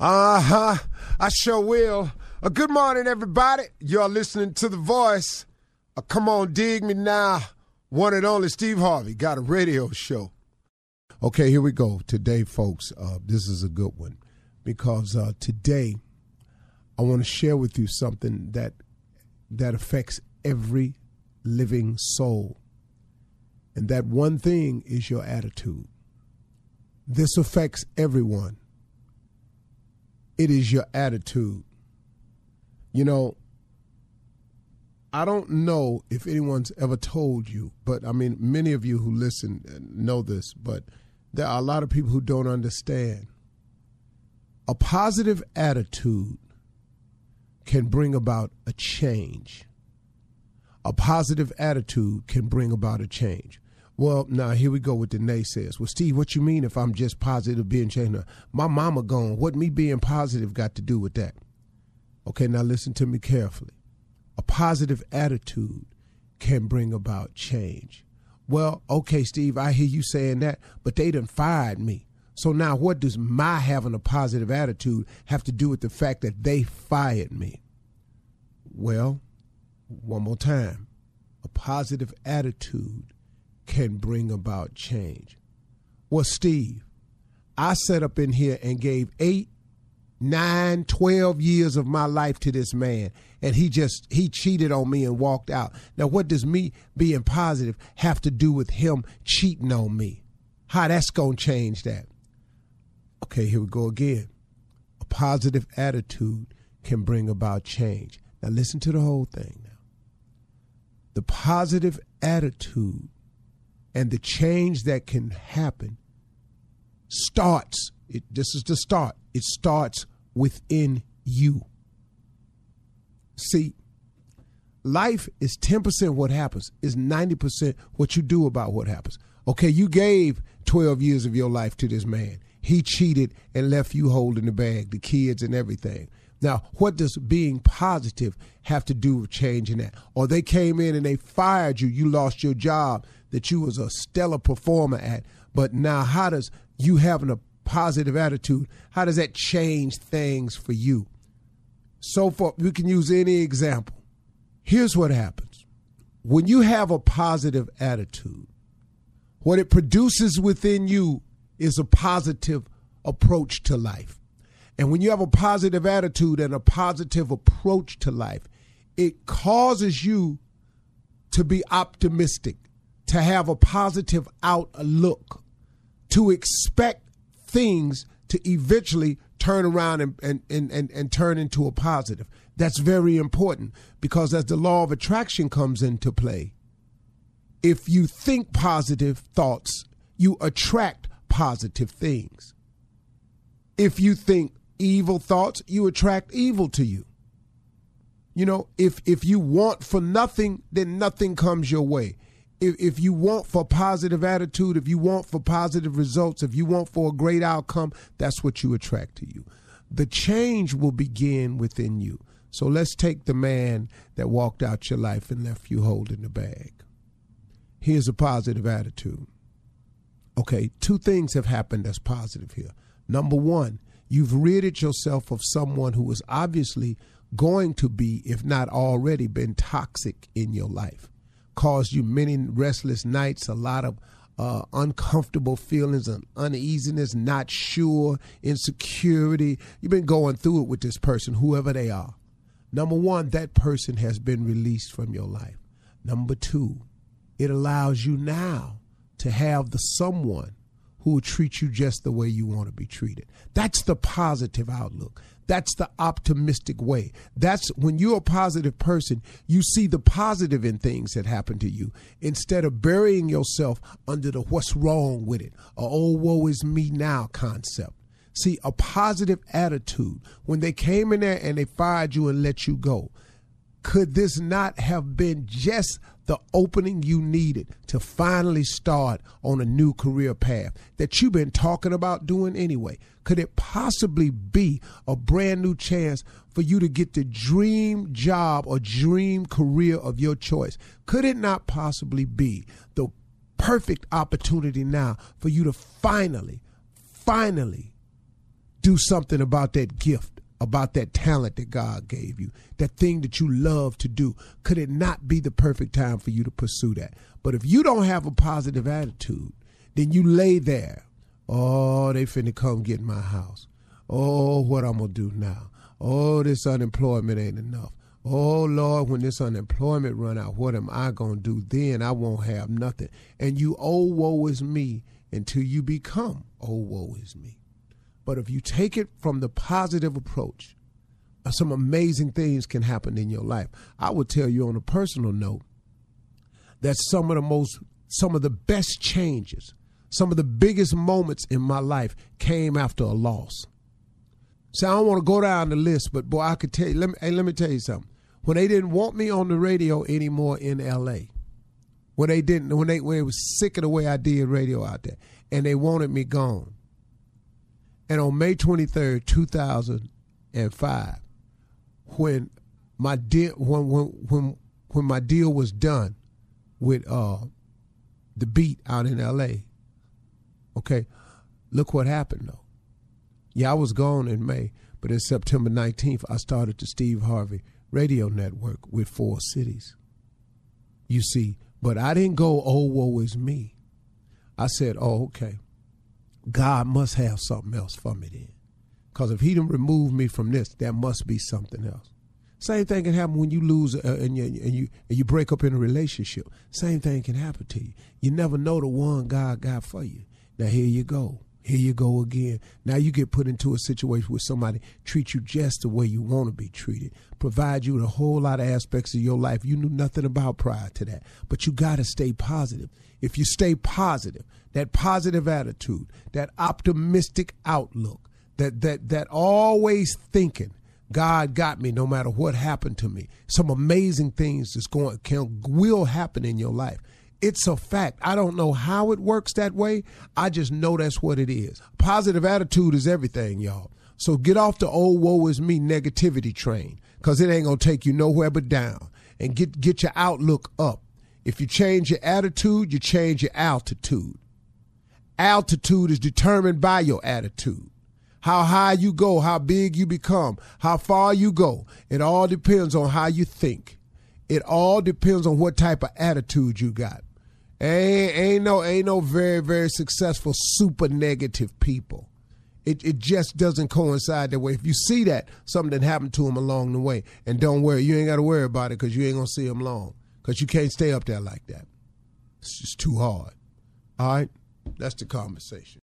Uh huh. I sure will. Uh, good morning, everybody. You're listening to The Voice. Uh, come on, dig me now. One and only Steve Harvey got a radio show. Okay, here we go. Today, folks, uh, this is a good one because uh, today I want to share with you something that that affects every living soul. And that one thing is your attitude. This affects everyone. It is your attitude. You know, I don't know if anyone's ever told you, but I mean, many of you who listen uh, know this, but there are a lot of people who don't understand. A positive attitude can bring about a change. A positive attitude can bring about a change. Well, now here we go with the naysayers. Well, Steve, what you mean if I'm just positive being changed? My mama gone. What me being positive got to do with that? Okay, now listen to me carefully. A positive attitude can bring about change. Well, okay, Steve, I hear you saying that, but they done fired me. So now what does my having a positive attitude have to do with the fact that they fired me? Well, one more time. A positive attitude can bring about change. Well, Steve, I sat up in here and gave eight, nine, twelve years of my life to this man, and he just he cheated on me and walked out. Now, what does me being positive have to do with him cheating on me? How that's gonna change that? Okay, here we go again. A positive attitude can bring about change. Now, listen to the whole thing now. The positive attitude and the change that can happen starts it, this is the start it starts within you. See life is 10% what happens is 90% what you do about what happens. Okay you gave 12 years of your life to this man. He cheated and left you holding the bag the kids and everything now, what does being positive have to do with changing that? Or they came in and they fired you, you lost your job that you was a stellar performer at. But now, how does you having a positive attitude, how does that change things for you? So far, we can use any example. Here's what happens when you have a positive attitude, what it produces within you is a positive approach to life. And when you have a positive attitude and a positive approach to life, it causes you to be optimistic to have a positive outlook, to expect things to eventually turn around and, and, and, and, and turn into a positive. That's very important because as the law of attraction comes into play, if you think positive thoughts, you attract positive things. If you think evil thoughts, you attract evil to you. You know, if if you want for nothing, then nothing comes your way if, if you want for positive attitude, if you want for positive results, if you want for a great outcome, that's what you attract to you. The change will begin within you. So let's take the man that walked out your life and left you holding the bag. Here's a positive attitude. Okay, two things have happened that's positive here. Number one, you've ridded yourself of someone who was obviously going to be, if not already, been toxic in your life caused you many restless nights, a lot of uh, uncomfortable feelings and uneasiness, not sure, insecurity. You've been going through it with this person, whoever they are. Number one, that person has been released from your life. Number two, it allows you now to have the someone who will treat you just the way you want to be treated. That's the positive outlook. That's the optimistic way. That's when you're a positive person, you see the positive in things that happen to you instead of burying yourself under the what's wrong with it, or oh, woe is me now concept. See, a positive attitude, when they came in there and they fired you and let you go, could this not have been just the opening you needed to finally start on a new career path that you've been talking about doing anyway? Could it possibly be a brand new chance for you to get the dream job or dream career of your choice? Could it not possibly be the perfect opportunity now for you to finally, finally do something about that gift, about that talent that God gave you, that thing that you love to do. Could it not be the perfect time for you to pursue that? But if you don't have a positive attitude, then you lay there. Oh, they finna come get my house. Oh, what I'm gonna do now? Oh, this unemployment ain't enough. Oh Lord, when this unemployment run out, what am I gonna do then? I won't have nothing. And you oh woe is me until you become oh woe is me. But if you take it from the positive approach, uh, some amazing things can happen in your life. I would tell you on a personal note that some of the most some of the best changes, some of the biggest moments in my life came after a loss. See, I don't want to go down the list, but boy, I could tell you. Let me, hey, let me tell you something. When they didn't want me on the radio anymore in L.A., when they didn't, when they when they was sick of the way I did radio out there, and they wanted me gone. And on May twenty third, two thousand and five, when my deal when when when when my deal was done with uh the beat out in L.A. Okay, look what happened though. Yeah, I was gone in May, but in September 19th, I started the Steve Harvey Radio Network with four cities. You see, but I didn't go, oh, woe is me. I said, oh, okay. God must have something else for me then. Because if he didn't remove me from this, there must be something else. Same thing can happen when you lose uh, and, you, and you and you break up in a relationship. Same thing can happen to you. You never know the one God got for you. Now here you go. Here you go again. Now you get put into a situation where somebody treats you just the way you want to be treated, provide you with a whole lot of aspects of your life you knew nothing about prior to that. But you got to stay positive. If you stay positive, that positive attitude, that optimistic outlook, that that that always thinking, God got me no matter what happened to me. Some amazing things that's going can will happen in your life. It's a fact. I don't know how it works that way. I just know that's what it is. Positive attitude is everything, y'all. So get off the old woe is me negativity train because it ain't going to take you nowhere but down. And get, get your outlook up. If you change your attitude, you change your altitude. Altitude is determined by your attitude. How high you go, how big you become, how far you go. It all depends on how you think. It all depends on what type of attitude you got. Ain't, ain't no ain't no very very successful super negative people. It it just doesn't coincide that way. If you see that something happened to them along the way, and don't worry, you ain't got to worry about it because you ain't gonna see them long because you can't stay up there like that. It's just too hard. All right, that's the conversation.